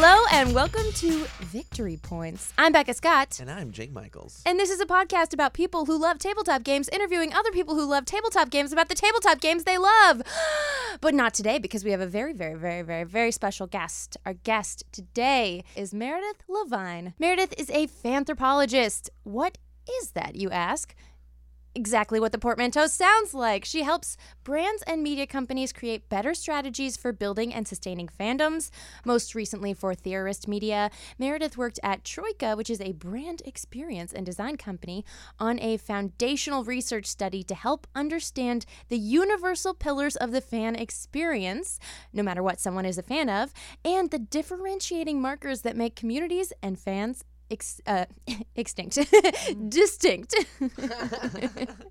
Hello and welcome to Victory Points. I'm Becca Scott. And I'm Jake Michaels. And this is a podcast about people who love tabletop games interviewing other people who love tabletop games about the tabletop games they love. but not today because we have a very, very, very, very, very special guest. Our guest today is Meredith Levine. Meredith is a fanthropologist. What is that, you ask? Exactly what the portmanteau sounds like. She helps brands and media companies create better strategies for building and sustaining fandoms. Most recently for Theorist Media, Meredith worked at Troika, which is a brand experience and design company, on a foundational research study to help understand the universal pillars of the fan experience, no matter what someone is a fan of, and the differentiating markers that make communities and fans ex- uh, extinct, distinct.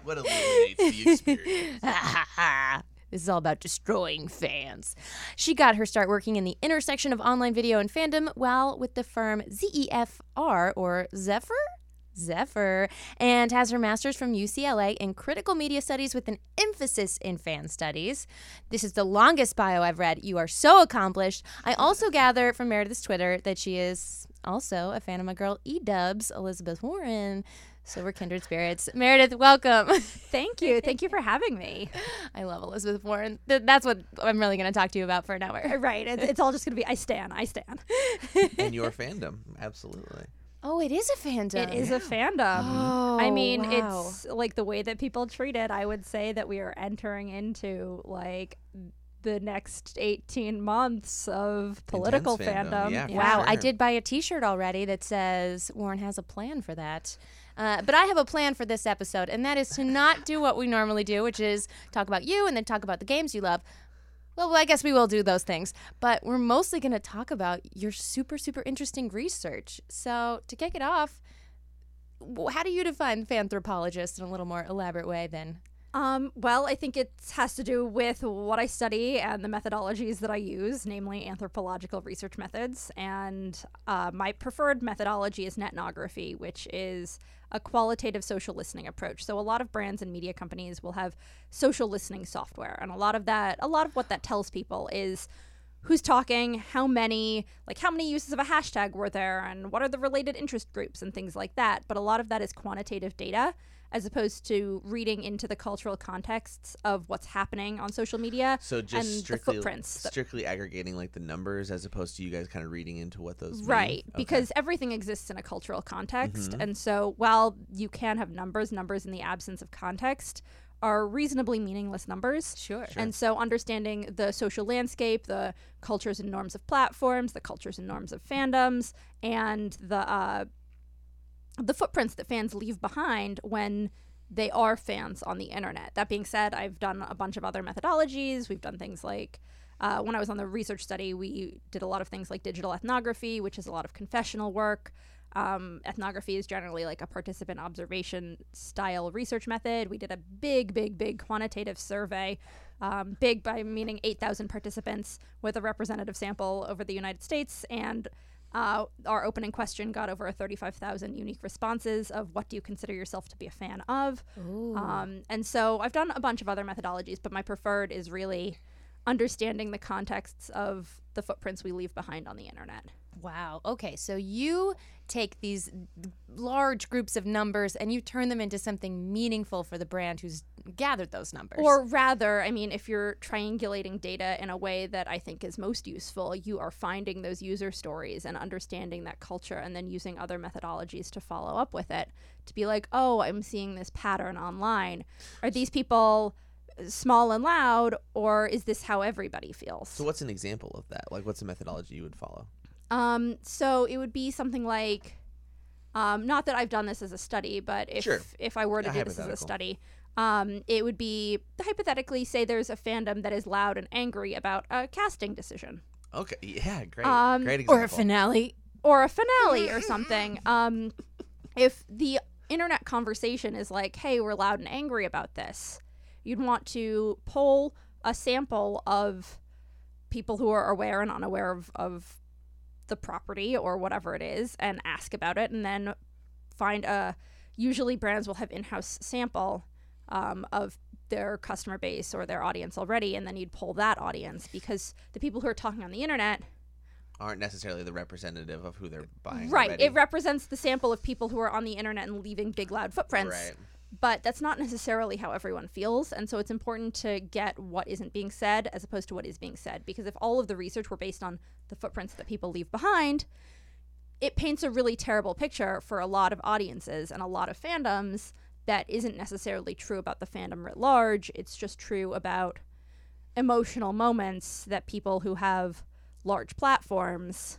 what illuminates the experience? This is all about destroying fans. She got her start working in the intersection of online video and fandom while with the firm ZEFR or Zephyr? Zephyr, and has her master's from UCLA in critical media studies with an emphasis in fan studies. This is the longest bio I've read. You are so accomplished. I also gather from Meredith's Twitter that she is also a fan of my girl E Dubs, Elizabeth Warren. So we're kindred spirits. Meredith, welcome. Thank you. Thank you for having me. I love Elizabeth Warren. That's what I'm really going to talk to you about for an hour. Uh, right. It's, all just going to be I stand. I stand. and your fandom. Absolutely. Oh, it is a fandom. It is a fandom. Oh, I mean, wow. it's like the way that people treat it. I would say that we are entering into like the next 18 months of political Intense fandom. fandom. Yeah, for Wow, I did buy a T-shirt already that says Warren has a plan for that. Uh, but I have a plan for this episode, and that is to not do what we normally do, which is talk about you and then talk about the games you love. Well, I guess we will do those things, but we're mostly going to talk about your super, super interesting research. So to kick it off, how do you define fanthropologist in a little more elaborate way than Um, well, I think it has to do with what I study and the methodologies that I use, namely anthropological research methods. And uh, my preferred methodology is netnography, which is a qualitative social listening approach. So a lot of brands and media companies will have social listening software, and a lot of that, a lot of what that tells people is who's talking, how many, like how many uses of a hashtag were there, and what are the related interest groups and things like that. But a lot of that is quantitative data as opposed to reading into the cultural contexts of what's happening on social media So just and the strictly footprints. that- strictly aggregating like the numbers as opposed to you guys kind of reading into what those mean? Right, Okay. because everything exists in a cultural context. Mhm. And so while you can have numbers, numbers in the absence of context are reasonably meaningless numbers. Sure. And so understanding the social landscape, the cultures and norms of platforms, the cultures and norms of fandoms, and the uh, the footprints that fans leave behind when they are fans on the internet. That being said, I've done a bunch of other methodologies. We've done things like uh, when I was on the research study, we did a lot of things like digital ethnography, which is a lot of confessional work. Um, ethnography is generally like a participant observation style research method. We did a big, big, big quantitative survey. Um, big by meaning 8,000 participants with a representative sample over the United States. And uh, our opening question got over 35,000 unique responses of what do you consider yourself to be a fan of. Um, and so I've done a bunch of other methodologies, but my preferred is really understanding the contexts of the footprints we leave behind on the internet. Wow. Okay. So you take these large groups of numbers and you turn them into something meaningful for the brand who's gathered those numbers. Or rather, I mean, if you're triangulating data in a way that I think is most useful, you are finding those user stories and understanding that culture and then using other methodologies to follow up with it to be like, oh, I'm seeing this pattern online. Are these people small and loud, or is this how everybody feels? So what's an example of that? Like what's a methodology you would follow? Um, so it would be something like, um, not that I've done this as a study, but if Sure. if I were to A do this as a study, um, it would be hypothetically say there's a fandom that is loud and angry about a casting decision Okay. Yeah, great. Um, great example. or a finale. or a finale or something. Um, if the internet conversation is like, "Hey, we're loud and angry about this," you'd want to pull a sample of people who are aware and unaware of, of the property or whatever it is and ask about it and then find a usually brands will have in-house sample um, of their customer base or their audience already and then you'd pull that audience because the people who are talking on the internet aren't necessarily the representative of who they're buying. right. already. It represents the sample of people who are on the internet and leaving big loud footprints. Right. But that's not necessarily how everyone feels, and so it's important to get what isn't being said as opposed to what is being said. Because if all of the research were based on the footprints that people leave behind, it paints a really terrible picture for a lot of audiences and a lot of fandoms that isn't necessarily true about the fandom writ large. It's just true about emotional moments that people who have large platforms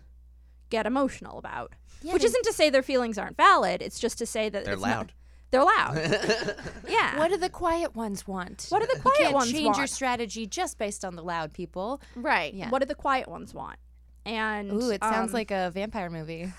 get emotional about. Yeah, Which they- isn't to say their feelings aren't valid. It's just to say that They're it's not- loud. they're loud. yeah. What do the quiet ones want? What do the quiet you quiet can't ones change your strategy just based on the loud people. right. Yeah. What do the quiet ones want? And Ooh, it sounds um, like a vampire movie.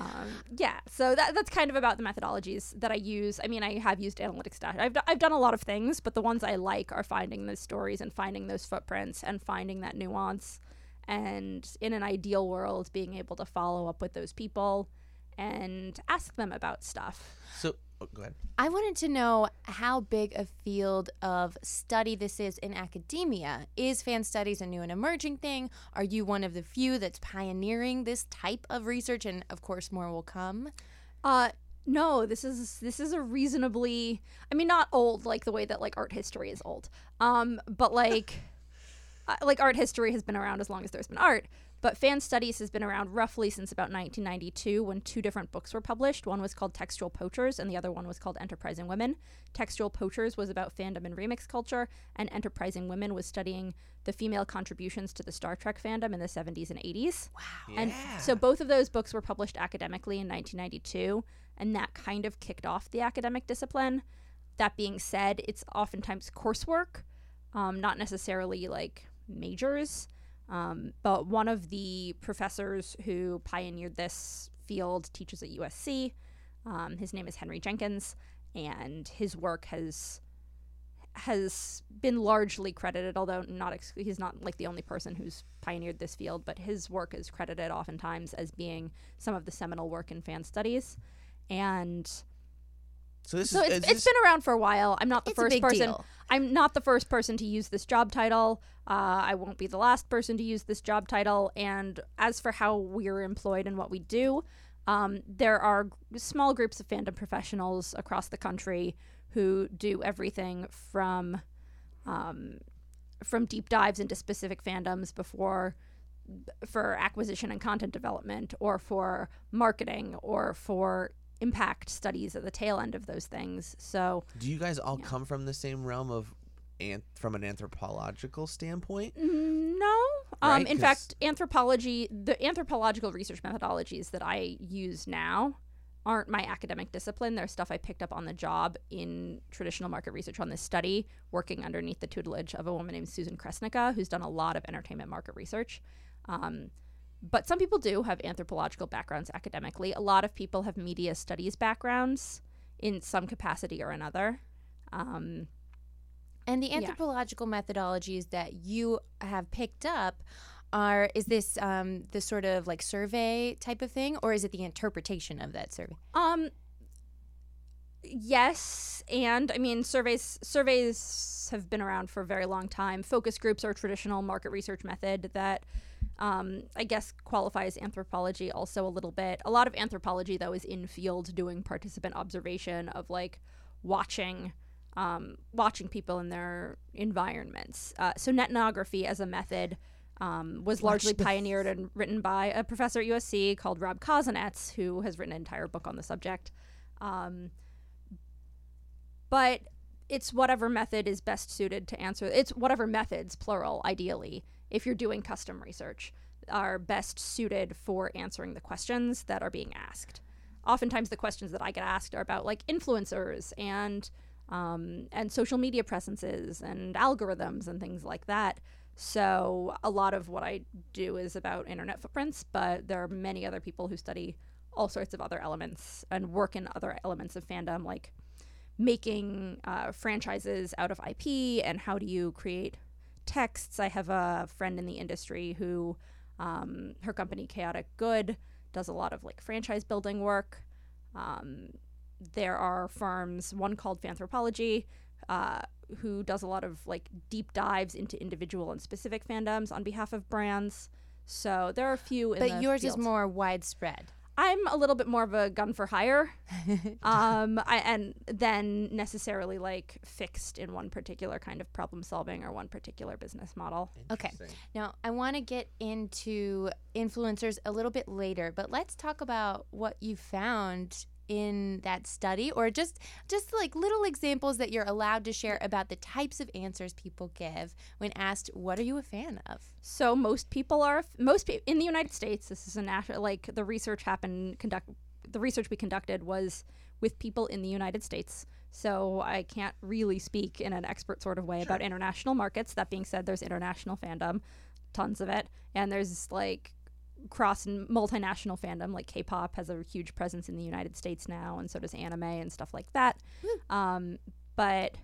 Um, yeah, so that, that's kind of about the methodologies that I use. I mean, I have used analytics data. I've, d- I've done a lot of things, but the ones I like are finding those stories and finding those footprints and finding that nuance. And in an ideal world, being able to follow up with those people and ask them about stuff. So oh, go ahead. I wanted to know how big a field of study this is in academia. Is fan studies a new and emerging thing? Are you one of the few that's pioneering this type of research? And of course, more will come. Uh, no, this is this is a reasonably. I mean, not old like the way that like art history is old. Um, but like, uh, like art history has been around as long as there's been art. But fan studies has been around roughly since about 1992 when two different books were published. One was called Textual Poachers, and the other one was called Enterprising Women. Textual Poachers was about fandom and remix culture, and Enterprising Women was studying the female contributions to the Star Trek fandom in the 70s and 80s. Wow. Yeah. And so both of those books were published academically in 1992, and that kind of kicked off the academic discipline. That being said, it's oftentimes coursework, um, not necessarily like majors. Um, but one of the professors who pioneered this field teaches at USC. Um, his name is Henry Jenkins, and his work has has been largely credited, although not ex- he's not like the only person who's pioneered this field, but his work is credited oftentimes as being some of the seminal work in fan studies. And So this so is, it's, is it's this- been around for a while. I'm not the It's first person. deal. I'm not the first person to use this job title. Uh, I won't be the last person to use this job title. And as for how we're employed and what we do, um, there are g- small groups of fandom professionals across the country who do everything from um, from deep dives into specific fandoms before for acquisition and content development or for marketing or for impact studies at the tail end of those things. So do you guys all come from the same realm of an- from an anthropological standpoint? No. Um, Right, in 'cause- fact, anthropology, the anthropological research methodologies that I use now aren't my academic discipline. They're stuff I picked up on the job in traditional market research on this study, working underneath the tutelage of a woman named Susan Kresnicka, who's done a lot of entertainment market research. Um, but some people do have anthropological backgrounds academically. A lot of people have media studies backgrounds in some capacity or another. Um, And the Yeah. anthropological methodologies that you have picked up are is this um, the sort of like survey type of thing, or is it the interpretation of that survey? Um yes, and I mean surveys surveys have been around for a very long time. Focus groups are a traditional market research method that um, I guess qualifies anthropology also a little bit. A lot of anthropology though is in field doing participant observation of like watching um, watching people in their environments. Uh, so netnography as a method um, was largely pioneered and written by a professor at USC called Rob Kozinets, who has written an entire book on the subject. Um, but it's whatever method is best suited to answer. It's whatever methods, plural, ideally, if you're doing custom research, are best suited for answering the questions that are being asked. Oftentimes, the questions that I get asked are about like influencers and um, and social media presences and algorithms and things like that. So a lot of what I do is about internet footprints, but there are many other people who study all sorts of other elements and work in other elements of fandom, like making uh, franchises out of IP and how do you create texts. I have a friend in the industry who um, her company Chaotic Good does a lot of like franchise building work. Um, there are firms, one called Fanthropology, uh, who does a lot of like deep dives into individual and specific fandoms on behalf of brands. So there are a few. In But yours is more widespread. I'm a little bit more of a gun for hire, um, I, and then necessarily like fixed in one particular kind of problem solving or one particular business model. Okay. Now, I want to get into influencers a little bit later, but let's talk about what you found in that study or just just like little examples that you're allowed to share about the types of answers people give when asked what are you a fan of? So most people are most pe- in the United States. This is a national like the research happened conduct the research we conducted was with people in the United States. So I can't really speak in an expert sort of way about international markets. That being said, there's international fandom, tons of it, and there's like cross and multinational fandom like K-pop has a huge presence in the United States now, and so does anime and stuff like that. Um, but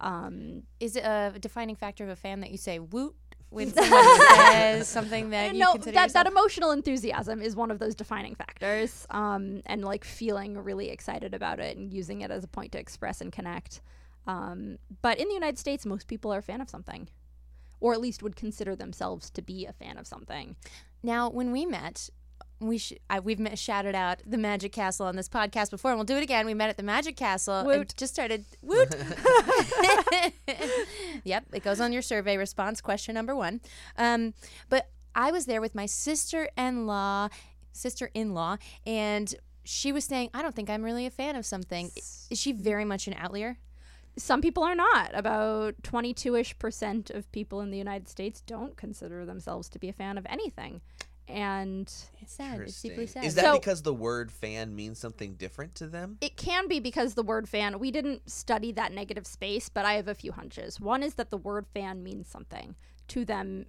um, Is it a defining factor of a fan that you say woot when someone says something that you no, consider that, that emotional enthusiasm is one of those defining factors. Um, and like feeling really excited about it and using it as a point to express and connect. Um, but in the United States, most people are a fan of something, or at least would consider themselves to be a fan of something. Now, when we met, we sh- I, we've met, shouted out the Magic Castle on this podcast before, and we'll do it again. We met at the Magic Castle and just started woot. yep, it goes on your survey response question number one. Um, but I was there with my sister-in-law, sister-in-law, and she was saying, "I don't think I'm really a fan of something." Is she very much an outlier? Some people are not. About 22 ish percent of people in the United States don't consider themselves to be a fan of anything. And It's sad. It's deeply sad. Is that So- because the word fan means something different to them? It can be because the word fan, we didn't study that negative space, but I have a few hunches. One is that the word fan means something to them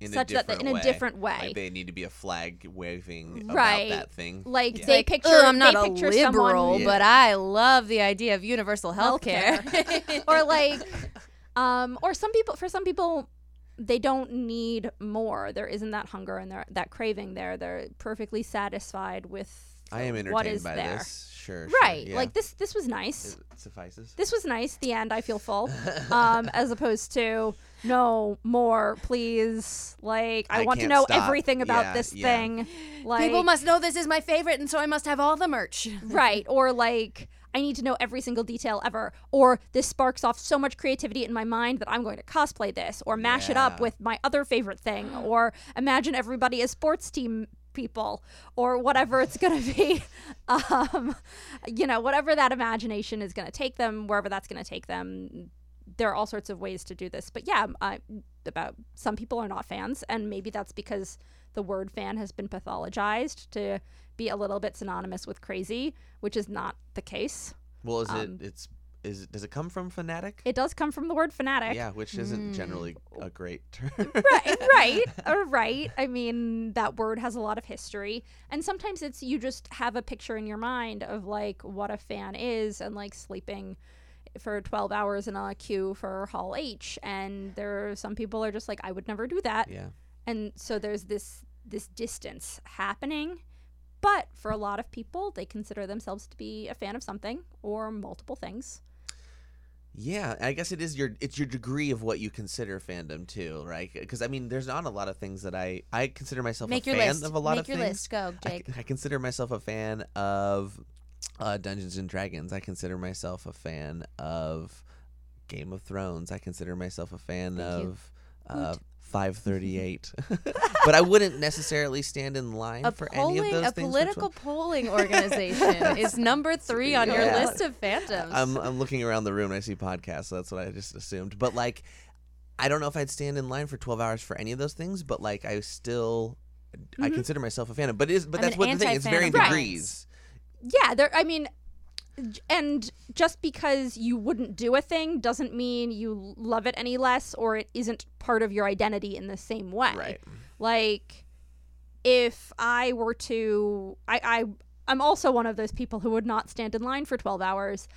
In such a that different in a way. different way. Like they need to be a flag waving Right. about that thing. Like Yeah. they like, picture I'm not a picture liberal, someone Yeah. but I love the idea of universal health care. or like um or some people for some people they don't need more. There isn't that hunger and there that craving there. They're perfectly satisfied with I am what entertained is by there. this. Sure. Right. Sure, yeah. Like this this was nice. It suffices. this was nice. The end, I feel full. Um, as opposed to no more, please. Like I, I want to know stop. everything about Yeah, this yeah. thing. Like People must know this is my favorite, and so I must have all the merch. right or like I need to know every single detail ever, or this sparks off so much creativity in my mind that I'm going to cosplay this, or mash it up with my other favorite thing, or imagine everybody as sports team people, or whatever it's going to be. Um, you know, whatever that imagination is going to take them, wherever that's going to take them. There are all sorts of ways to do this, but yeah, um, I, about some people are not fans, and maybe that's because the word fan has been pathologized to be a little bit synonymous with crazy, which is not the case. Well, is um, it? It's. Is? Does it come from fanatic? It does come from the word fanatic. yeah, which isn't hmm. generally a great term. right, right, or right. I mean, that word has a lot of history, and sometimes it's you just have a picture in your mind of like what a fan is, and like sleeping for 12 hours in a queue for Hall H, and there are some people are just like, I would never do that, yeah. and so there's this this distance happening. But for a lot of people, they consider themselves to be a fan of something or multiple things. Yeah, I guess it is your it's your degree of what you consider fandom too, right? Because I mean, there's not a lot of things that I I consider myself Make a fan list. of a lot Make of your things. list. Go, I, Jake. I consider myself a fan of uh, Dungeons and Dragons. I consider myself a fan of Game of Thrones. I consider myself a fan Thank of uh, 538. but I wouldn't necessarily stand in line a for any of polling, those a things. political polling organization is number three on your list of fandoms. I'm I'm looking around the room and I see podcasts, so that's what I just assumed. But like, I don't know if I'd stand in line for 12 hours for any of those things. But like, I still, I Mhm. consider myself a fan of. But it is, but I'm that's what the thing. It's very degrees. Yeah, there. I mean, and just because you wouldn't do a thing doesn't mean you love it any less, or it isn't part of your identity in the same way. Right. Like, if I were to, I, I, I'm also one of those people who would not stand in line for 12 hours.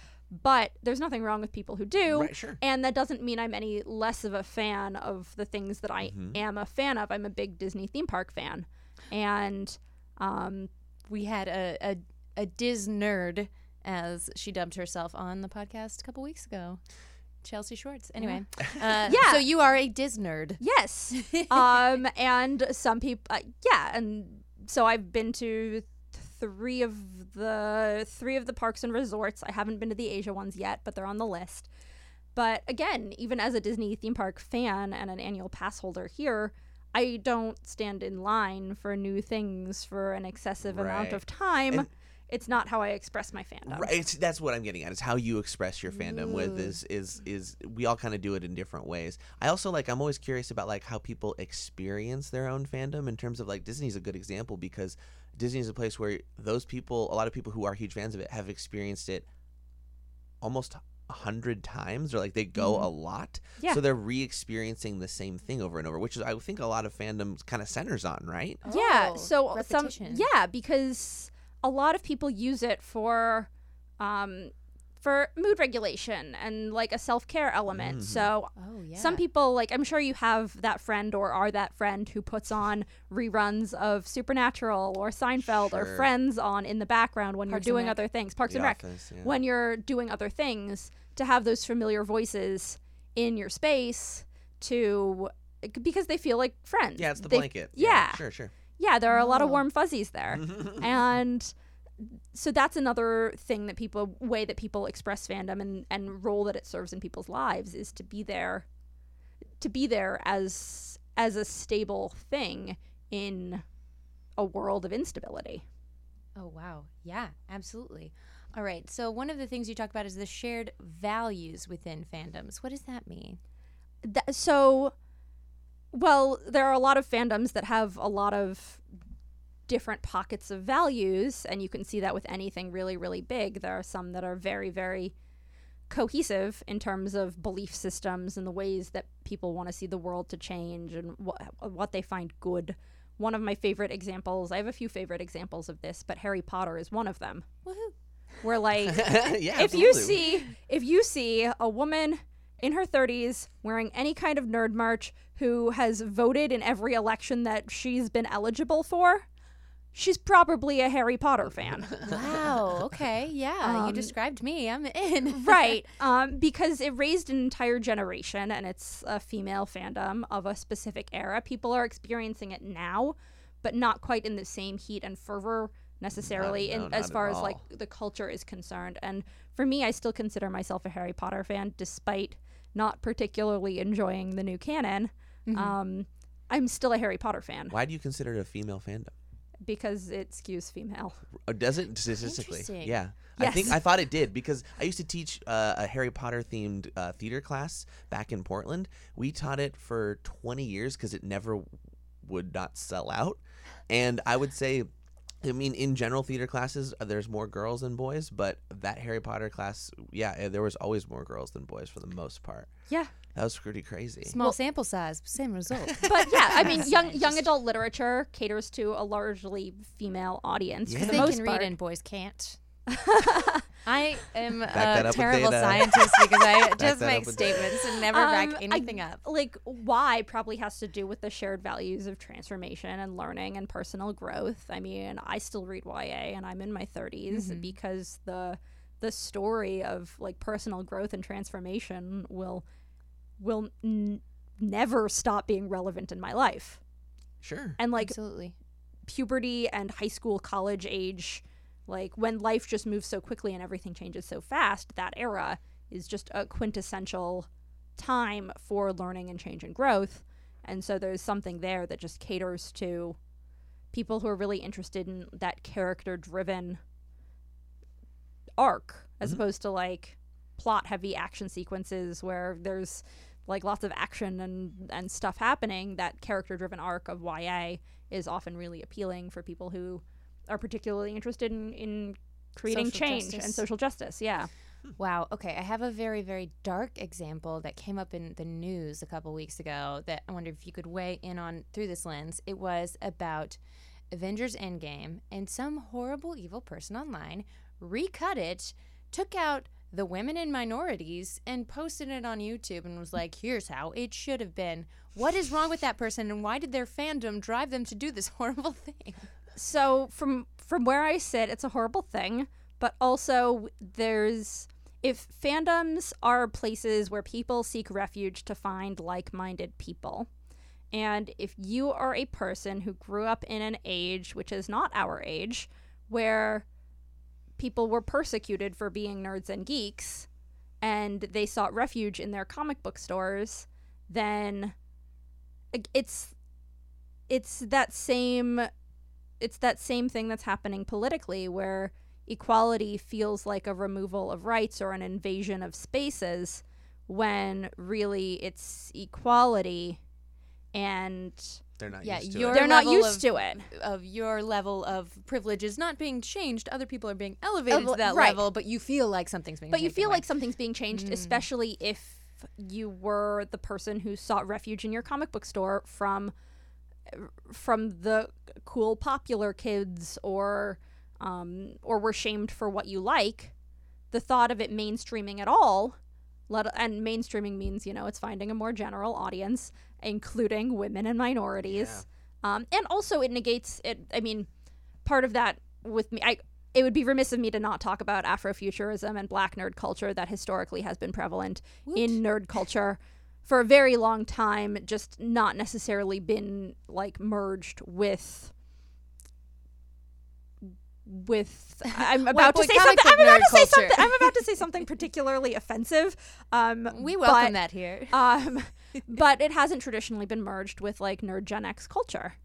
But there's nothing wrong with people who do. Right. Sure. And that doesn't mean I'm any less of a fan of the things that I Mhm. am a fan of. I'm a big Disney theme park fan. And um, we had a, a, a Diz nerd as she dubbed herself on the podcast a couple weeks ago. Chelsea Schwartz. Anyway, uh, Yeah. So you are a Dis nerd. Yes. um, and some people, uh, yeah, and so I've been to three of the three of the parks and resorts. I haven't been to the Asia ones yet, but they're on the list. But again, even as a Disney theme park fan and an annual pass holder here, I don't stand in line for new things for an excessive amount of time. And- it's not how I express my fandom. Right, it's, that's what I'm getting at. It's how you express your fandom with mm. is is is we all kind of do it in different ways. I also like I'm always curious about like how people experience their own fandom in terms of like Disney's a good example because Disney is a place where those people, a lot of people who are huge fans of it, have experienced it almost a hundred times or like they go mm. a lot. Yeah. So they're re-experiencing the same thing over and over, which is I think a lot of fandom kind of centers on, right? Oh, yeah Oh, so some yeah because a lot of people use it for um for mood regulation and like a self-care element Mhm. so Oh yeah. some people like i'm sure you have that friend or are that friend who puts on reruns of supernatural or seinfeld or friends on in the background when Parks you're doing other things parks The and rec Office, yeah. when you're doing other things to have those familiar voices in your space to because they feel like friends yeah, it's the They- blanket. yeah sure, sure. Yeah, there are a lot of Oh. warm fuzzies there. and so that's another thing that people way that people express fandom and and role that it serves in people's lives is to be there to be there as as a stable thing in a world of instability. Oh, wow. Yeah, absolutely. All right. So, one of the things you talk about is the shared values within fandoms. What does that mean? Th- so well, there are a lot of fandoms that have a lot of different pockets of values and you can see that with anything really really big. There are some that are very very cohesive in terms of belief systems and the ways that people want to see the world to change and what what they find good. One of my favorite examples, I have a few favorite examples of this, but Harry Potter is one of them. Woohoo. Where like yeah, if you see if you see a woman in her 30s wearing any kind of nerd march who has voted in every election that she's been eligible for she's probably a harry potter fan Wow. Okay. Yeah. you Um, described me. I'm in. right um, because it raised an entire generation and it's a female fandom of a specific era people are experiencing it now but not quite in the same heat and fervor necessarily no, in as far as like the culture is concerned and for me i still consider myself a harry potter fan despite not particularly enjoying the new canon Mm-hmm. um, i'm still a harry potter fan Why do you consider it a female fandom? because it skews female Or does it statistically? Interesting. Yeah. I think I thought it did because I used to teach uh, a Harry Potter themed uh, theater class back in Portland. We taught it for 20 years because it never would not sell out. And I would say, I mean, in general theater classes, uh, there's more girls than boys, but that Harry Potter class, yeah, uh, there was always more girls than boys for the most part. yeah That was pretty crazy. Small sample size, same result. but yeah, I mean, young young adult literature caters to a largely female audience Yeah. for the they most can part. read and boys can't. I am that up a terrible scientist because I just make statements and never Um, back I- anything up. Like why probably has to do with the shared values of transformation and learning and personal growth. I mean, I still read YA and I'm in my 30s Mhm. because the the story of like personal growth and transformation will will n- never stop being relevant in my life. Sure. And like Absolutely. puberty and high school college age like when life just moves so quickly and everything changes so fast that era is just a quintessential time for learning and change and growth and so there's something there that just caters to people who are really interested in that character driven arc as Mhm. opposed to like plot heavy action sequences where there's like lots of action and and stuff happening that character driven arc of YA is often really appealing for people who are particularly interested in, in creating Social change justice. and social justice yeah Wow. Okay. I have a very, very dark example that came up in the news a couple weeks ago that I wonder if you could weigh in on through this lens. It was about Avengers Endgame, and some horrible, evil person online recut it, took out the women and minorities, and posted it on YouTube and was mm. like, here's how it should have been. What is wrong with that person, and why did their fandom drive them to do this horrible thing? so from from where i sit it's a horrible thing but also there's if fandoms are places where people seek refuge to find like-minded people. And if you are a person who grew up in an age which is not our age, where people were persecuted for being nerds and geeks, and they sought refuge in their comic book stores, then it's it's that same it's that same thing that's happening politically where equality feels like a removal of rights or an invasion of spaces when really it's equality and They're not Yeah, used to you're- it. they're not used of- to it. of your level of privilege is not being changed. Other people are being elevated Ele- to that right. level, but you feel like something's being But you feel away. like something's being changed, especially if you were the person who sought refuge in your comic book store from from the cool popular kids or um, or were shamed for what you like. The thought of it mainstreaming at all, let and mainstreaming means you know it's finding a more general audience, including women and minorities, um, and also it negates it. I mean, part of that with me, I it would be remiss of me to not talk about Afrofuturism and black nerd culture that historically has been prevalent in nerd culture for a very long time, just not necessarily been like merged with with I'm about boy to say something I'm about nerd to say something I'm about to say something particularly offensive. Um we welcome but, that here. um, but it hasn't traditionally been merged with like nerd Gen X culture.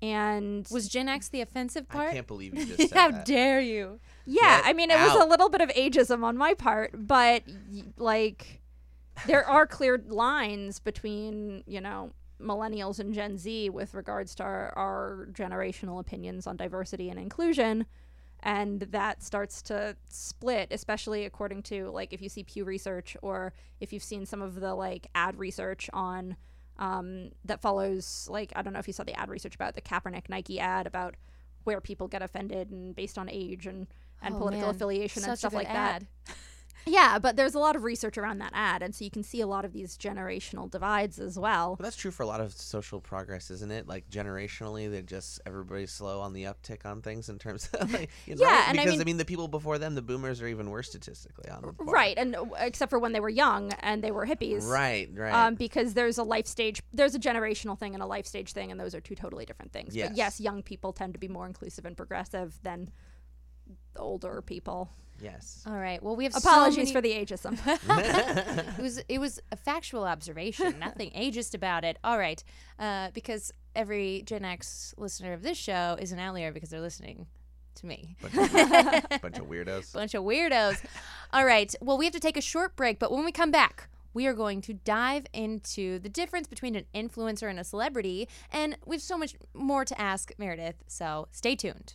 And Was Gen X the offensive part? I can't believe you just said How that. dare you? yeah, Get I mean, it was a little bit of ageism on my part, but like, there are clear lines between, you know, millennials and Gen Z with regards to our, our generational opinions on diversity and inclusion. And that starts to split, especially according to like if you see Pew Research or if you've seen some of the like ad research on um, that follows like I don't know if you saw the ad research about the Kaepernick Nike ad about where people get offended and based on age and and Oh, political man. affiliation Such and stuff like ad. that. Yeah, but there's a lot of research around that ad, and so you can see a lot of these generational divides as well. But that's true for a lot of social progress, isn't it? Like generationally, they're just everybody's slow on the uptick on things in terms of like, you know, Yeah, right? and I because mean- the people before them, the boomers, are even worse statistically on. Right, and uh, except for when they were young and they were hippies. Right, right. Um, because there's a life stage, there's a generational thing and a life stage thing, and those are two totally different things. Yes. But yes, young people tend to be more inclusive and progressive than older people. yes. All right. Well, we have Apologies so for many- the ageism. it was it was a factual observation, nothing ageist about it. All right, uh, because every Gen X listener of this show is an outlier because they're listening to me. bunch, of, bunch of weirdos. Bunch of weirdos. All right. Well, we have to take a short break, but when we come back, we are going to dive into the difference between an influencer and a celebrity, and we have so much more to ask Meredith. So stay tuned.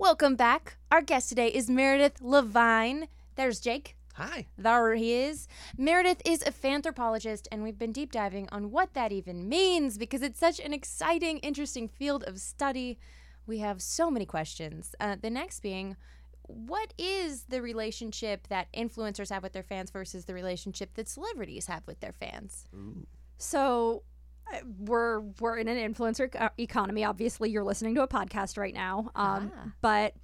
Welcome back. Our guest today is Meredith Levine. There's Jake. Hi. There he is. Meredith is a fanthropologist, and we've been deep diving on what that even means because it's such an exciting, interesting field of study. We have so many questions. Uh, the next being, what is the relationship that influencers have with their fans versus the relationship that celebrities have with their fans? So uh, we're we're in an influencer economy. Obviously, you're listening to a podcast right now. Um, Ah. But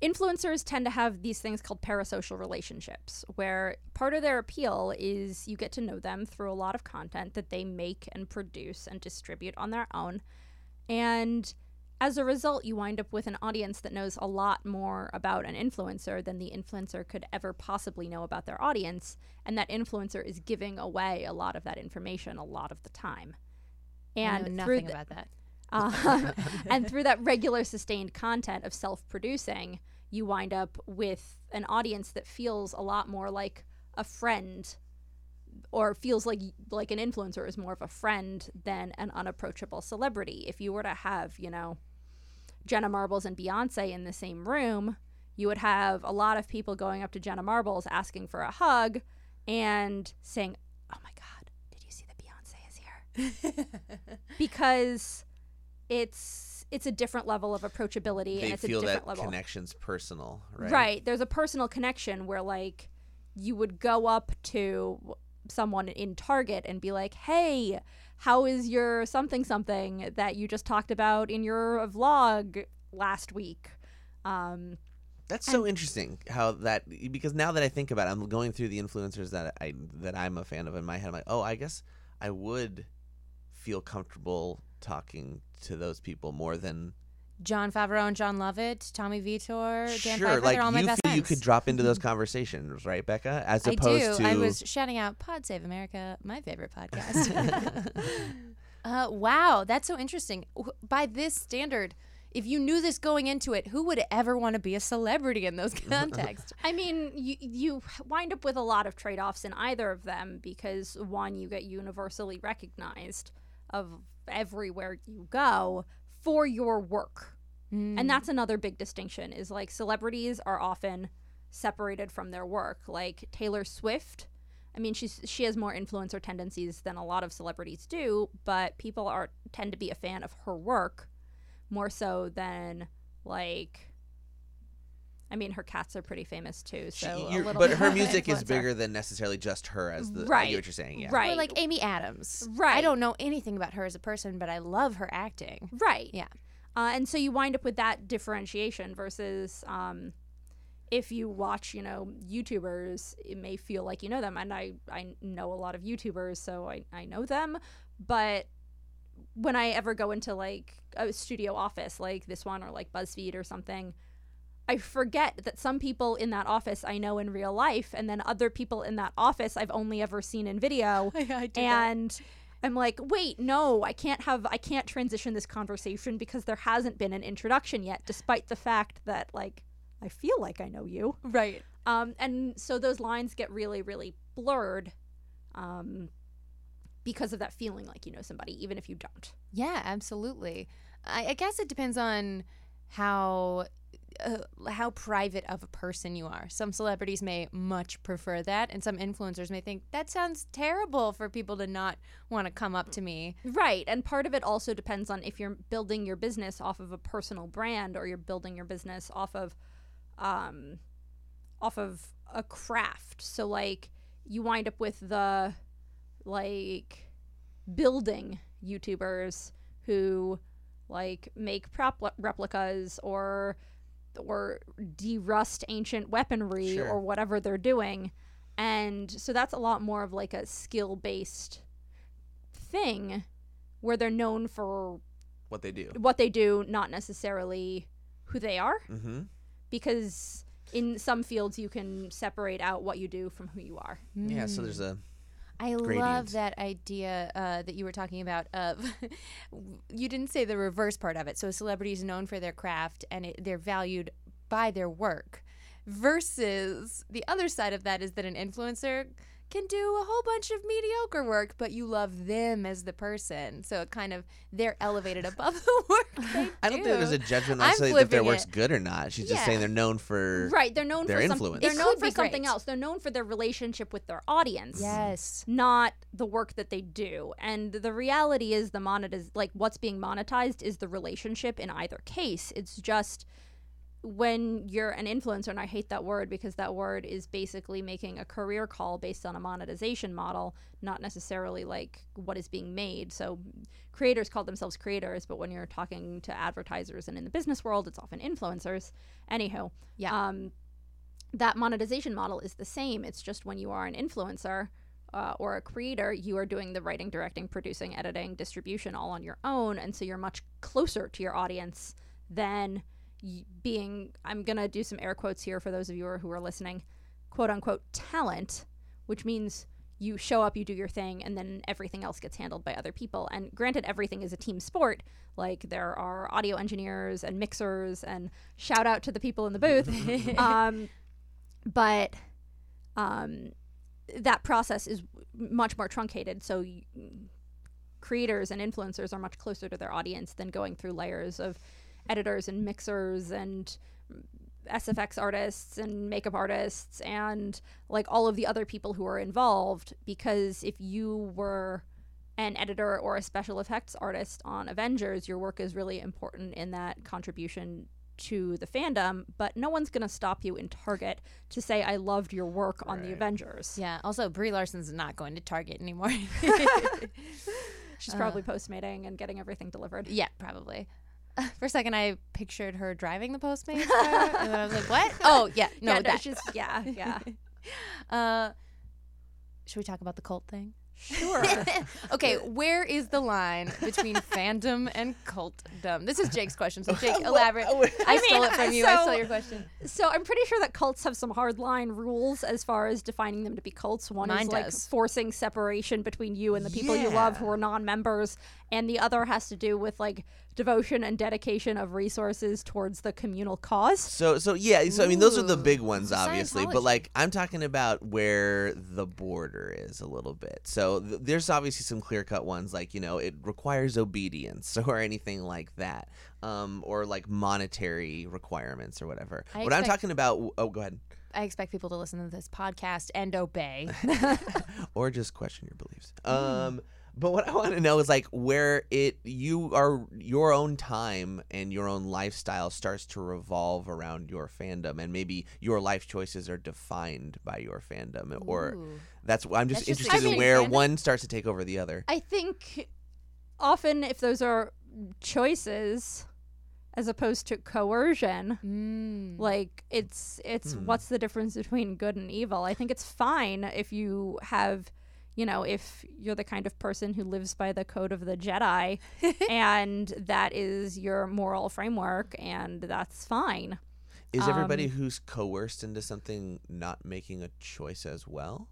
influencers tend to have these things called parasocial relationships, where part of their appeal is you get to know them through a lot of content that they make and produce and distribute on their own, and as a result, you wind up with an audience that knows a lot more about an influencer than the influencer could ever possibly know about their audience. And that influencer is giving away a lot of that information a lot of the time. And I know through nothing the- about that. uh, and through that regular sustained content of self-producing you wind up with an audience that feels a lot more like a friend or feels like like an influencer is more of a friend than an unapproachable celebrity if you were to have you know jenna marbles and beyonce in the same room you would have a lot of people going up to jenna marbles asking for a hug and saying oh my god did you see that beyonce is here because it's it's a different level of approachability and They it's a feel different that level connection's personal, right? right there's a personal connection where like you would go up to someone in Target and be like, "Hey, how is your something something that you just talked about in your vlog last week?" Um, That's so interesting how that because now that I think about it, I'm going through the influencers that I that I'm a fan of in my head. I'm like, oh, I guess I would feel comfortable talking to those people more than Jon Favreau and Jon Lovett, Tommy Vietor, Dan sure. Pfeiffer, like they're all my you best feel you could drop into those conversations, right, Becca? As I opposed do. to I was shouting out Pod Save America, my favorite podcast. uh, wow, that's so interesting. By this standard, if you knew this going into it, who would ever want to be a celebrity in those contexts? I mean, you you wind up with a lot of trade offs in either of them because one, you get universally recognized of everywhere you go for your work. And hmm. that's another big distinction is like celebrities are often separated from their work. Like Taylor Swift, I mean she's she has more influencer tendencies than a lot of celebrities do, but people are tend to be a fan of her work more so than like I mean her cats are pretty famous too, She- so a little but bit her music is bigger than necessarily just her as the. Right. I Right. get what you're saying. Yeah. Right. Or like Amy Adams. Right. I don't know anything about her as a person, but I love her acting. Right. Yeah. Uh, and so you wind up with that differentiation versus um, if you watch, you know, YouTubers, it may feel like you know them. And I, I know a lot of YouTubers, so I, I know them. But when I ever go into like a studio office like this one or like BuzzFeed or something, I forget that some people in that office I know in real life, and then other people in that office I've only ever seen in video. and I'm like, wait, no, I can't have, I can't transition this conversation because there hasn't been an introduction yet, despite the fact that, like, I feel like I know you. right. Um, and so those lines get really, really blurred um, because of that feeling like you know somebody, even if you don't. Yeah, absolutely. I, I guess it depends on how uh, how private of a person you are. Some celebrities may much prefer that, and some influencers may think that sounds terrible for people to not want to come up to me. Right. And part of it also depends on if you're building your business off of a personal brand or you're building your business off of um off of a craft. So like you wind up with the like building YouTubers who like make prop replicas or or derust ancient weaponry Sure. or whatever they're doing. And so that's a lot more of like a skill based thing where they're known for What they do. what they do, not necessarily who they are. Mm-hmm. Because in some fields, you can separate out what you do from who you are. Yeah. So there's a I love that idea uh, that you were talking about. Of you didn't say the reverse part of it. So a celebrity is known for their craft and it, they're valued by their work. Versus the other side of that is that an influencer can do a whole bunch of mediocre work, but you love them as the person. So it kind of they're elevated above the work. They I don't think there's a judgment I'm necessarily that their work's it. good or not. She's just saying they're known for Right. They're known their for influence. something. They're known for something great. else. They're known for their relationship with their audience. Yes. Not the work that they do. And the reality is the monetiz like what's being monetized is the relationship in either case. It's just when you're an influencer, and I hate that word because that word is basically making a career call based on a monetization model, not necessarily like what is being made. So creators call themselves creators, but when you're talking to advertisers and in the business world, it's often influencers. Anywho, Yeah. um, that monetization model is the same. It's just when you are an influencer uh, or a creator, you are doing the writing, directing, producing, editing, distribution all on your own, and so you're much closer to your audience than being. I'm gonna do some air quotes here for those of you who are- listening, quote unquote talent, which means you show up, you do your thing, and then everything else gets handled by other people. And granted, everything is a team sport. Like there are audio engineers and mixers, and shout out to the people in the booth. um, but um, that process is much more truncated. So y- creators and influencers are much closer to their audience than going through layers of editors and mixers and SFX artists and makeup artists and like all of the other people who are involved because if you were an editor or a special effects artist on Avengers your work is really important in that contribution to the fandom, but no one's going to stop you in Target to say, I loved your work on the Avengers. Yeah. Also, Brie Larson's not going to Target anymore. She's probably uh, postmating and getting everything delivered. yeah, probably. For a second, I pictured her driving the Postmates car, and then I was like, "What? Oh, yeah, no, yeah, that." she's, yeah, yeah. Uh, should we talk about the cult thing? Sure. okay, where is the line between fandom and cultdom? This is Jake's question, so Jake, elaborate. I, stole it from you. I stole your question. So I'm pretty sure that cults have some hard line rules as far as defining them to be cults. One Mine is like forcing separation between you and the people you love who are non-members, and the other has to do with like devotion and dedication of resources towards the communal cause. So so yeah, so I mean those are the big ones obviously, but like I'm talking about where the border is a little bit. So th- there's obviously some clear-cut ones like, you know, it requires obedience or anything like that. Um or like monetary requirements or whatever. I what I'm talking about oh go ahead. I expect people to listen to this podcast and obey. or just question your beliefs. Um, but what I want to know is like where it you are your own time and your own lifestyle starts to revolve around your fandom, and maybe your life choices are defined by your fandom, or Ooh. that's I'm just That's just interested I in mean, where fandom? one starts to take over the other. I think often if those are choices as opposed to coercion, Mm. like it's it's Hmm. what's the difference between good and evil i think it's fine if you have you know if you're the kind of person who lives by the code of the jedi and that is your moral framework and that's fine Is everybody um, who's coerced into something not making a choice as well?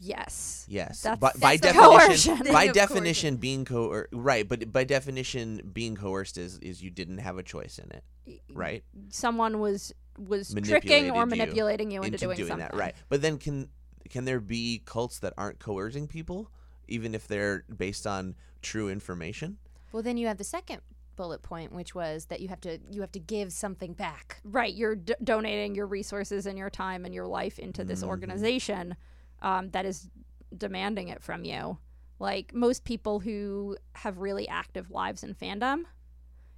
yes Yes, That's- by, by that's the definition, coercion. by Of course. definition, being coer right, but by definition, being coerced is is you didn't have a choice in it, right? someone was was tricking or Manipulated you manipulating you, into, into doing, doing something that, right? But then can can there be cults that aren't coercing people, even if they're based on true information? Well, then you have the second bullet point, which was that you have to you have to give something back. right you're d- donating your resources and your time and your life into this Mhm. organization um, that is demanding it from you like most people who have really active lives in fandom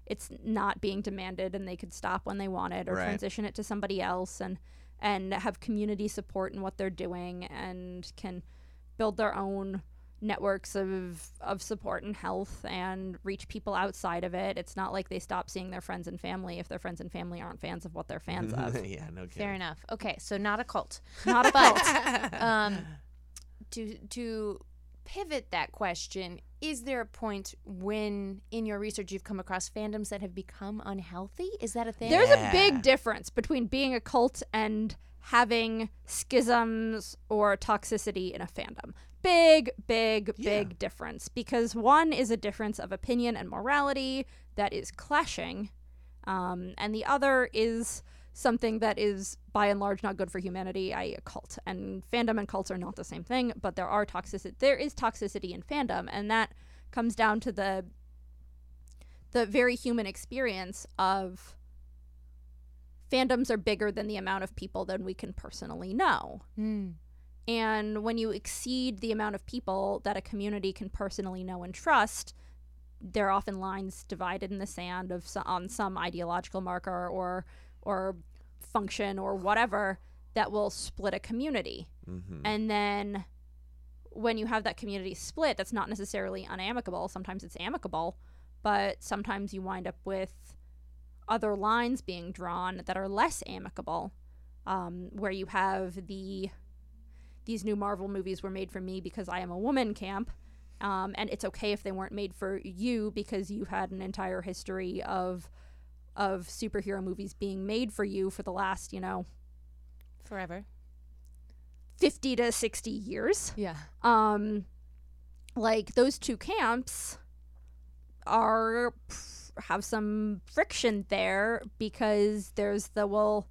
it's not being demanded and they could stop when they wanted or Right. transition it to somebody else and and have community support in what they're doing and can build their own networks of of support and health and reach people outside of it. It's not like they stop seeing their friends and family if their friends and family aren't fans of what they're fans of. yeah, no kidding. Fair enough. Okay, so not a cult. Not a cult. um, to to pivot that question, is there a point when in your research you've come across fandoms that have become unhealthy? Is that a thing? There's a big difference between being a cult and having schisms or toxicity in a fandom. Big, big, Yeah. big difference because one is a difference of opinion and morality that is clashing, um, and the other is something that is by and large not good for humanity, i.e., a cult. And fandom and cults are not the same thing, but there are toxicity. There is toxicity in fandom, and that comes down to the the very human experience of fandoms are bigger than the amount of people that we can personally know. Hmm. And when you exceed the amount of people that a community can personally know and trust, there are often lines divided in the sand of on some ideological marker or or function or whatever that will split a community. hmm And then when you have that community split, that's not necessarily unamicable. Sometimes it's amicable, but sometimes you wind up with other lines being drawn that are less amicable, um, where you have the these new Marvel movies were made for me because I am a woman camp. Um, and it's okay if they weren't made for you because you had an entire history of of superhero movies being made for you for the last, you know, Forever. 50 to 60 years. Yeah. um like those two camps are have some friction there because there's the well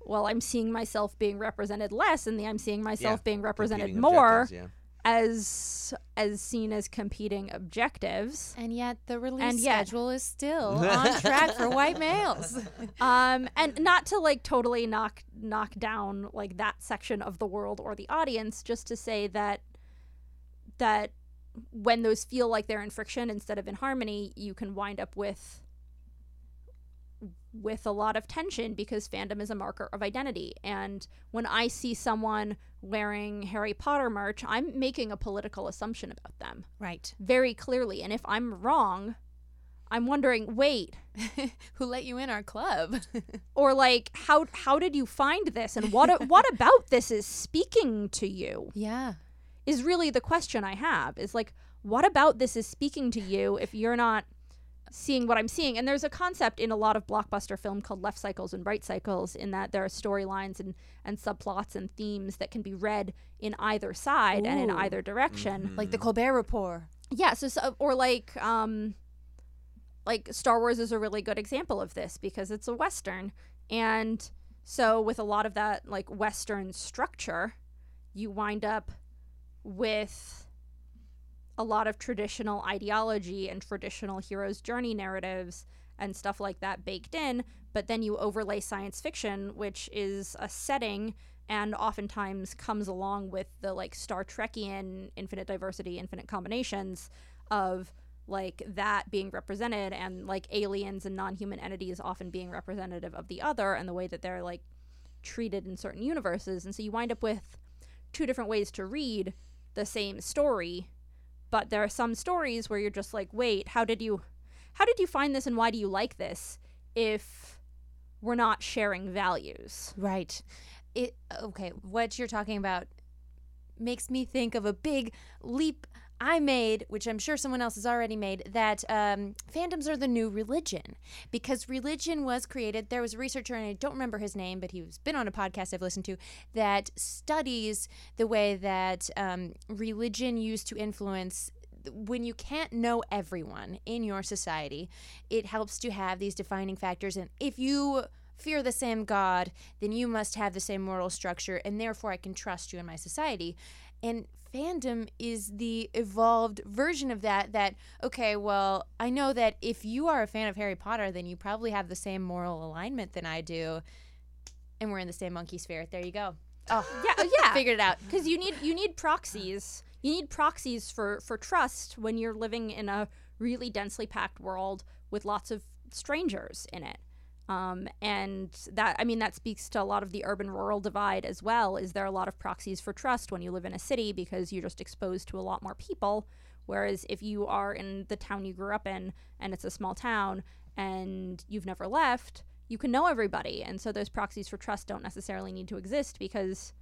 well i'm seeing myself being represented less and the i'm seeing myself Yeah, being represented Competing more objectives, as as seen as competing objectives And yet the release And yet- schedule is still on track for white males. um and not to like totally knock knock down like that section of the world or the audience just to say that that when those feel like they're in friction instead of in harmony you can wind up with with a lot of tension because fandom is a marker of identity. And when I see someone wearing Harry Potter merch, I'm making a political assumption about them Right. very clearly. And if I'm wrong, I'm wondering, wait, Who let you in our club? or like how how did you find this and what what about this is speaking to you? yeah. Is really the question I have. Is like what about this is speaking to you if you're not seeing what I'm seeing? And there's a concept in a lot of blockbuster film called left cycles and right cycles in that there are storylines and and subplots and themes that can be read in either side and in either direction. Like the Colbert Report. Yeah, so, so or like um like Star Wars is a really good example of this because it's a western and so with a lot of that like western structure you wind up with a lot of traditional ideology and traditional hero's journey narratives and stuff like that baked in but then you overlay science fiction which is a setting and oftentimes comes along with the like Star Trekian infinite diversity, infinite combinations of like that being represented and like aliens and non-human entities often being representative of the other and the way that they're like treated in certain universes. And so you wind up with two different ways to read the same story but there are some stories where you're just like wait how did you how did you find this and why do you like this if we're not sharing values Right. It okay, what you're talking about makes me think of a big leap I made, which I'm sure someone else has already made, that um, fandoms are the new religion. Because religion was created, there was a researcher, and I don't remember his name, but he's been on a podcast I've listened to, that studies the way that um, religion used to influence when you can't know everyone in your society, it helps to have these defining factors. And if you fear the same God, then you must have the same moral structure, and therefore I can trust you in my society. And fandom is the evolved version of that. That, okay, well, I know that if you are a fan of Harry Potter, then you probably have the same moral alignment than I do, and we're in the same monkey sphere. There you go. Oh, yeah oh, yeah figured it out. because you need you need proxies you need proxies for for trust when you're living in a really densely packed world with lots of strangers in it um, and that i mean that speaks to a lot of the urban rural divide as well. Is there a lot of proxies for trust when you live in a city because you're just exposed to a lot more people? Whereas if you are in the town you grew up in and it's a small town and you've never left you can know everybody. And so those proxies for trust don't necessarily need to exist because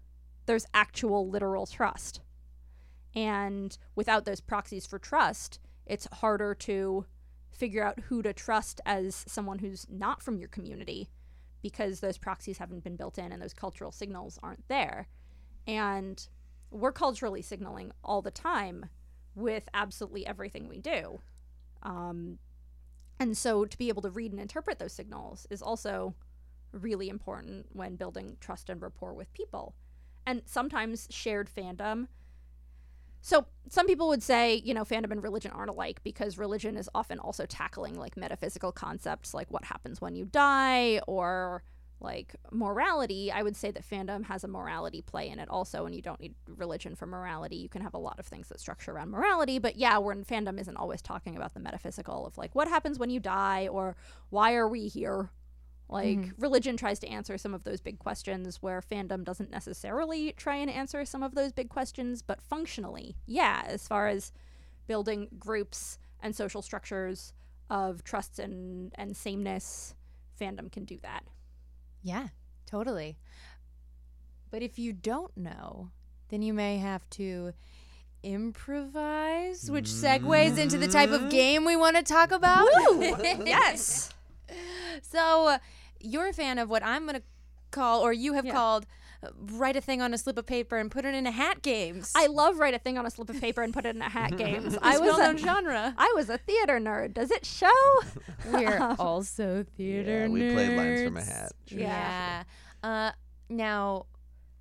there's actual literal trust. And without those proxies for trust, it's harder to figure out who to trust as someone who's not from your community because those proxies haven't been built in and those cultural signals aren't there. And we're culturally signaling all the time with absolutely everything we do. Um, and so to be able to read and interpret those signals is also really important when building trust and rapport with people and sometimes shared fandom. So some people would say, you know, fandom and religion aren't alike because religion is often also tackling like metaphysical concepts like what happens when you die or like morality. I would say that fandom has a morality play in it also, and you don't need religion for morality. You can have a lot of things that structure around morality, but yeah, when fandom isn't always talking about the metaphysical of like what happens when you die or why are we here like mm-hmm. religion tries to answer some of those big questions where fandom doesn't necessarily try and answer some of those big questions, but functionally, yeah, as far as building groups and social structures of trust and, and sameness, fandom can do that. Yeah, totally. But if you don't know, then you may have to improvise, which segues into the type of mm-hmm. game we want to talk about. yes. So, uh, you're a fan of what I'm going to call, or you have Yeah. called, uh, write a thing on a slip of paper and put it in a hat games. I love write a thing on a slip of paper and put it in a hat games. I was well-known a, genre. I was a theater nerd. Does it show? We're also theater Yeah, we played lines from a hat. Sure, Yeah. Uh, now,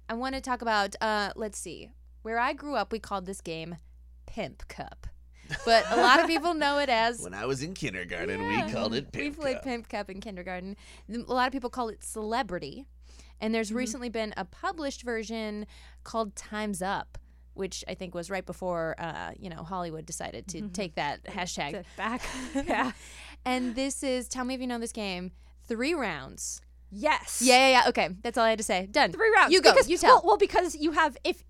I want to talk about. Uh, let's see. Where I grew up, we called this game Pimp Cup, but a lot of people know it as. When I was in kindergarten, Yeah. we called it Pimp We played Cup. Pimp Cup in kindergarten. A lot of people call it Celebrity, and there's recently been a published version called Times Up. Which I think was right before, uh, you know, Hollywood decided to take that hashtag back. yeah. and this is tell me if you know this game three rounds. Yes. Yeah, yeah, yeah. Okay, that's all I had to say. Done. Three rounds. You go. Because, you tell. Well, well, because you have if.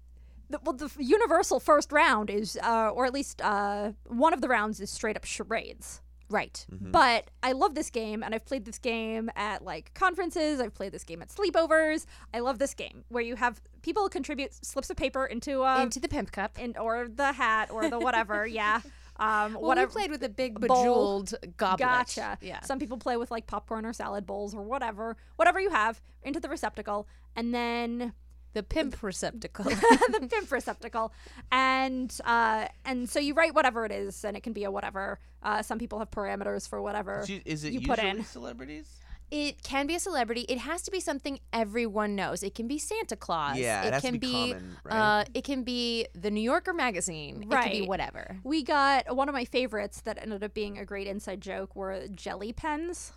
The, well, the universal first round is, uh, or at least uh, one of the rounds is straight up charades. right. But I love this game, and I've played this game at like conferences. I've played this game at sleepovers. I love this game where you have people contribute slips of paper into uh, Into the pimp cup. in, or the hat or the whatever. yeah. Um, Well, whatever. you played with a big bowl. bejeweled goblet. Gotcha. Yeah. Some people play with like popcorn or salad bowls or whatever, whatever you have into the receptacle, and then the pimp receptacle. the pimp receptacle, and uh, and so you write whatever it is, and it can be a whatever. Uh, some people have parameters for whatever. Is you- Is it you usually put in. celebrities? it can be a celebrity. It has to be something everyone knows. It can be Santa Claus. Yeah, it has to can be be. common, right? Uh, it can be the New Yorker magazine. It can be Right. whatever. We got one of my favorites that ended up being a great inside joke were jelly pens.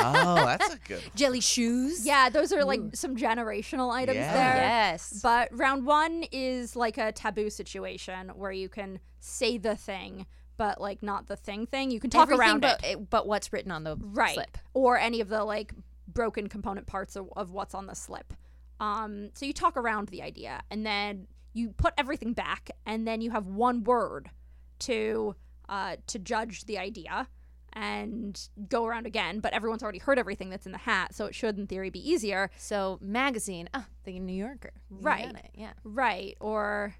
Oh, that's a good. one. Jelly shoes. Yeah, those are like some generational items Yeah. there. Yes. But round one is like a taboo situation where you can say the thing, but like not the thing thing. You can talk Everything around but, it. But what's written on the Right. slip? Or any of the like broken component parts of, of what's on the slip. Um, so you talk around the idea and then you put everything back and then you have one word to uh, to judge the idea and go around again, but everyone's already heard everything that's in the hat, so it should in theory be easier. So magazine. Oh, the New Yorker. You Right. it, Yeah. Right. Or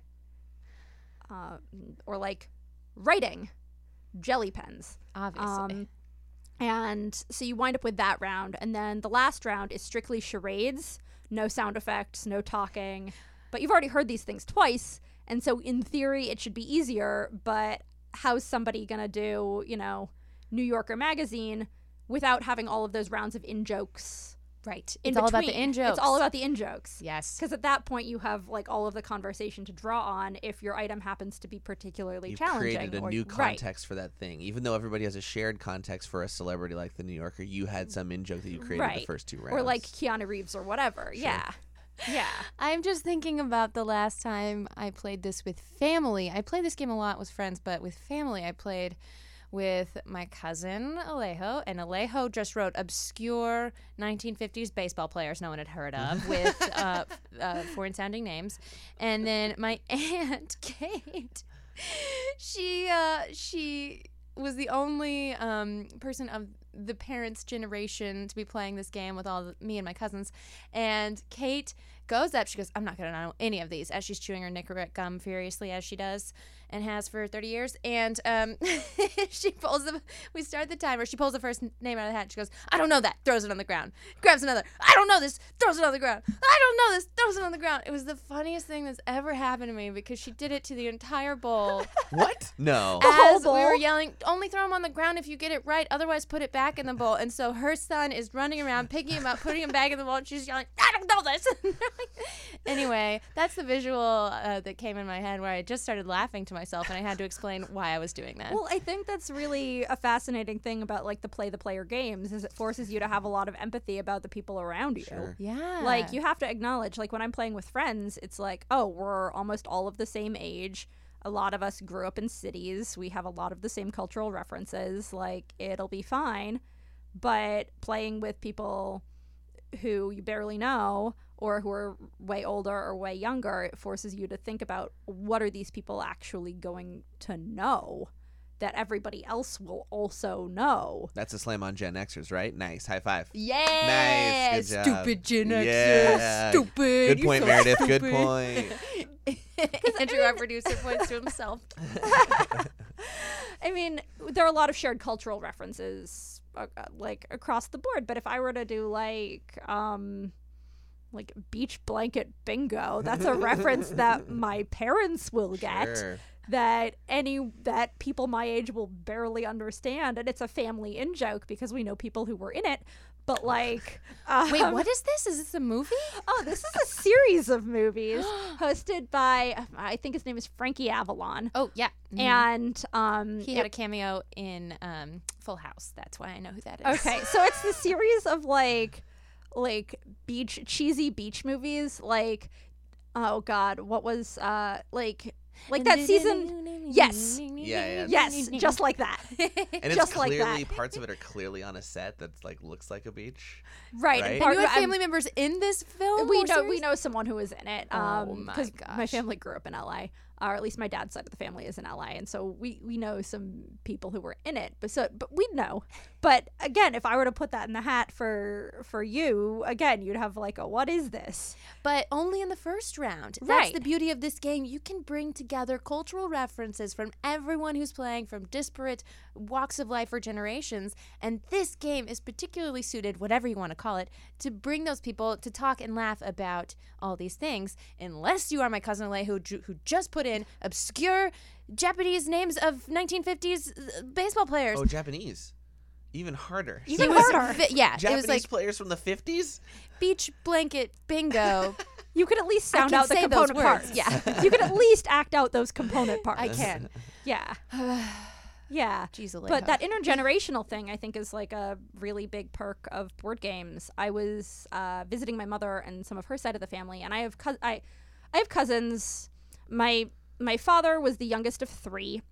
uh, or like writing jelly pens. Obviously. Um, and so you wind up with that round, and then the last round is strictly charades, no sound effects, no talking. But you've already heard these things twice, and so in theory it should be easier. But how's somebody gonna do, you know, New Yorker magazine without having all of those rounds of in jokes? right. In It's all about the between? in jokes. It's all about the in jokes. Yes. Because at that point, you have like all of the conversation to draw on if your item happens to be particularly You've challenging. created a or- new right. context for that thing. Even though everybody has a shared context for a celebrity like the New Yorker, you had some in joke that you created the first two rounds. or like Keanu Reeves or whatever. Yeah, yeah. I'm just thinking about the last time I played this with family. I play this game a lot with friends, but with family, I played with my cousin Alejo, and Alejo just wrote obscure 1950s baseball players no one had heard of with uh, uh, foreign sounding names. And then my aunt Kate, she uh, she was the only um, person of the parents' generation to be playing this game with all the, me and my cousins. And Kate goes up. She goes, "I'm not going to know any of these." As she's chewing her Nicorette gum furiously, as she does and has for 30 years. And um, she pulls the. We start the timer. She pulls the first name out of the hat. She goes, "I don't know that." Throws it on the ground. Grabs another. "I don't know this." Throws it on the ground. "I don't know this." Throws it on the ground. It was the funniest thing that's ever happened to me because she did it to the entire bowl what? No. whole as we were yelling, only throw him on the ground if you get it right. Otherwise, put it back in the bowl. And so her son is running around, picking him up, putting him back in the bowl. And she's yelling, I don't know this. anyway, that's the visual uh, that came in my head where I just started laughing to myself and I had to explain why I was doing that. Well, I think that's really a fascinating thing about like the play the player games is it forces you to have a lot of empathy about the people around you. Sure. yeah. Like you have to acknowledge like when I'm playing with friends, it's like, oh, we're almost all of the same age. A lot of us grew up in cities. We have a lot of the same cultural references. Like it'll be fine. But playing with people who you barely know or who are way older or way younger, it forces you to think about what are these people actually going to know that everybody else will also know. That's a slam on Gen Xers, right? Nice. High five. yeah. Nice. Good job. Stupid Gen Xers. Yeah. Stupid. Good You're point, so Meredith. Good point. Andrew, our producer, points to himself. I mean, there are a lot of shared cultural references uh, uh, like across the board, but if I were to do like um like beach blanket bingo, that's a reference that my parents will get Sure. that any that people my age will barely understand and it's a family in joke because we know people who were in it. But like Wait, um, what is this? Is this a movie? Oh, this is a series of movies hosted by I think his name is Frankie Avalon. Oh, yeah. Mhm. And um He it- had a cameo in um, Full House. That's why I know who that is. Okay, so it's the series of like like beach cheesy beach movies like oh god, what was uh like like that season Yes. Yeah, yeah. Yes, just like that. and it's just like clearly that. parts of it are clearly on a set that's like looks like a beach. Right. Right? And And you of have I'm- family members in this film. we or know we series? know someone who is in it. Oh Um, my 'cause my gosh. family grew up in LA, or at least my dad's side of the family is in LA, and so we we know some people who were in it. But so but we know. But again, if I were to put that in the hat for for you, again, you'd have like a what is this? but only in the first round. That's Right. the beauty of this game. You can bring together cultural references from everyone who's playing from disparate walks of life or generations. And this game is particularly suited, whatever you want to call it, to bring those people to talk and laugh about all these things. Unless you are my cousin Lay, who, who just put in obscure Japanese names of 1950s uh, baseball players. Oh, Japanese. Even harder. Even It was harder. vi- yeah, Japanese it was like players from the 50s? beach blanket bingo. You could at least sound out the component parts. yeah. you could at least act out those component parts. I can. Yeah. Yeah. Jeez, Alejo. But that intergenerational thing, I think, is like a really big perk of board games. I was uh, visiting my mother and some of her side of the family, and I have cous- I, I have cousins. My my father was the youngest of three.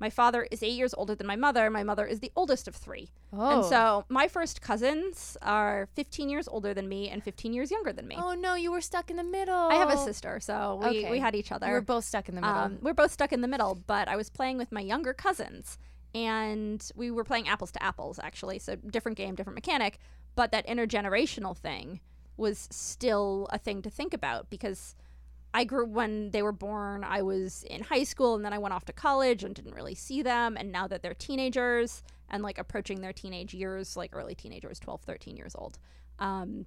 My father is eight years older than my mother. My mother is the oldest of three. oh. And so my first cousins are 15 years older than me and 15 years younger than me. Oh no, you were stuck in the middle. I have a sister, so we, Okay. we had each other. Were both stuck in the middle. Um, we're both stuck in the middle, but I was playing with my younger cousins, and we were playing apples to apples, actually. So different game, different mechanic, but that intergenerational thing was still a thing to think about because I grew when they were born. I was in high school, and then I went off to college and didn't really see them. And now that they're teenagers and like approaching their teenage years, like early teenagers, 12, 13 years old, um,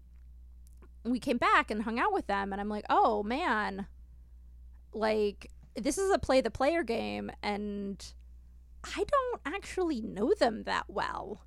we came back and hung out with them, and I'm like, oh man, like this is a play the player game and I don't actually know them that well.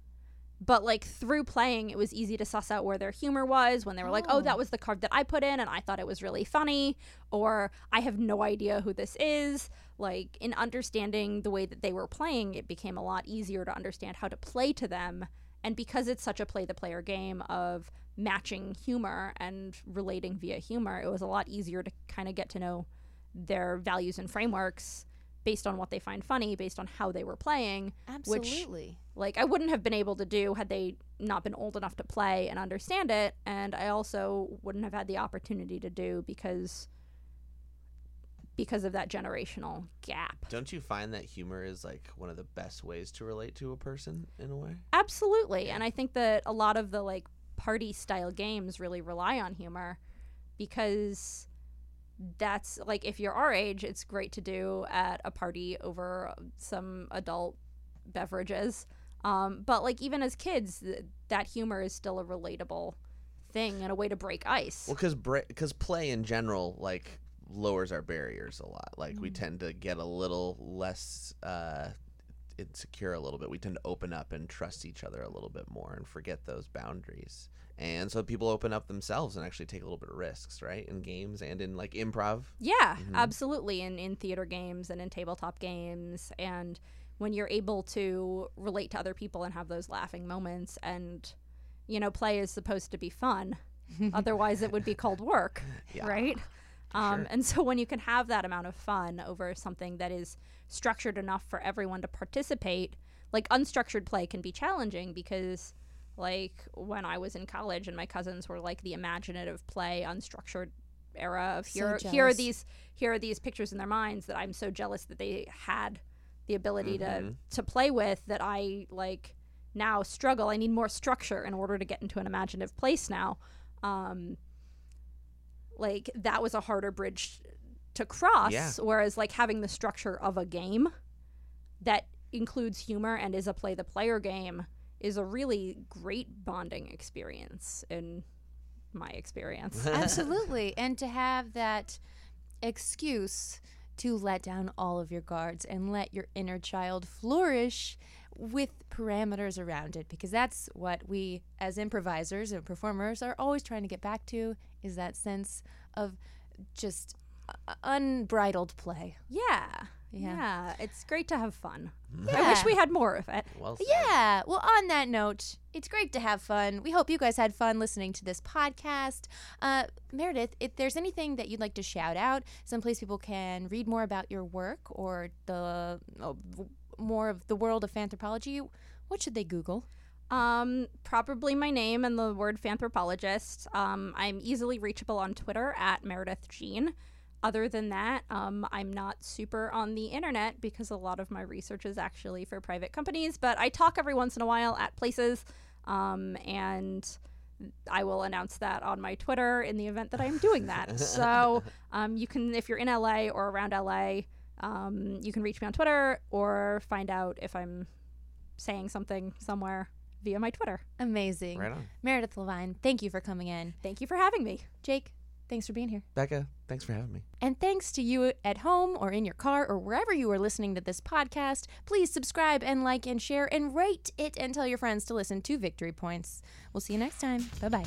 But like through playing it was easy to suss out where their humor was when they were like, "Oh, Oh. that was the card that I put in and I thought it was really funny," or "I have no idea who this is." Like in understanding the way that they were playing, it became a lot easier to understand how to play to them. And because it's such a play the player game of matching humor and relating via humor, it was a lot easier to kind of get to know their values and frameworks based on what they find funny, based on how they were playing. Absolutely. Like I wouldn't have been able to do had they not been old enough to play and understand it, and I also wouldn't have had the opportunity to do because because of that generational gap. Don't you find that humor is like one of the best ways to relate to a person in a way? Absolutely. And I think that a lot of the like party style games really rely on humor because that's like if you're our age, it's great to do at a party over some adult beverages. Um, but like even as kids, th- that humor is still a relatable thing and a way to break ice. Well, because because play in general like lowers our barriers a lot. Like we tend to get a little less uh, insecure a little bit. We tend to open up and trust each other a little bit more and forget those boundaries. And so people open up themselves and actually take a little bit of risks, right? In games and in like improv. Yeah, Mhm. absolutely. In in theater games and in tabletop games, and when you're able to relate to other people and have those laughing moments, and you know, play is supposed to be fun. Otherwise, it would be called work, Yeah. right? Um, sure. And so when you can have that amount of fun over something that is structured enough for everyone to participate, like unstructured play can be challenging because like when I was in college and my cousins were like the imaginative play unstructured era of So here here are these here are these pictures in their minds that I'm so jealous that they had the ability to Mhm. to play with that I like now struggle. I need more structure in order to get into an imaginative place now. Um, like that was a harder bridge to cross. Yeah. Whereas like having the structure of a game that includes humor and is a play the player game is a really great bonding experience in my experience. Absolutely. And to have that excuse to let down all of your guards and let your inner child flourish with parameters around it because that's what we as improvisers and performers are always trying to get back to is that sense of just uh, unbridled play. Yeah. Yeah. Yeah, it's great to have fun. Yeah. I wish we had more of it. Well, said. Yeah. Well, on that note, it's great to have fun. We hope you guys had fun listening to this podcast. Uh, Meredith, if there's anything that you'd like to shout out, someplace people can read more about your work or the oh, v- more of the world of anthropology, what should they Google? Um, probably my name and the word fanthropologist. Um, I'm easily reachable on Twitter at Meredith Jean. Other than that, um, I'm not super on the internet because a lot of my research is actually for private companies, but I talk every once in a while at places, um, and I will announce that on my Twitter in the event that I'm doing that. so um, you can, if you're in LA or around LA, um, you can reach me on Twitter or find out if I'm saying something somewhere via my Twitter. Amazing. Right on. Meredith Levine, thank you for coming in. Thank you for having me. Jake, thanks for being here. Becca, thanks for having me. And thanks to you at home or in your car or wherever you are listening to this podcast. Please subscribe and like and share and rate it and tell your friends to listen to Victory Points. We'll see you next time. Bye bye.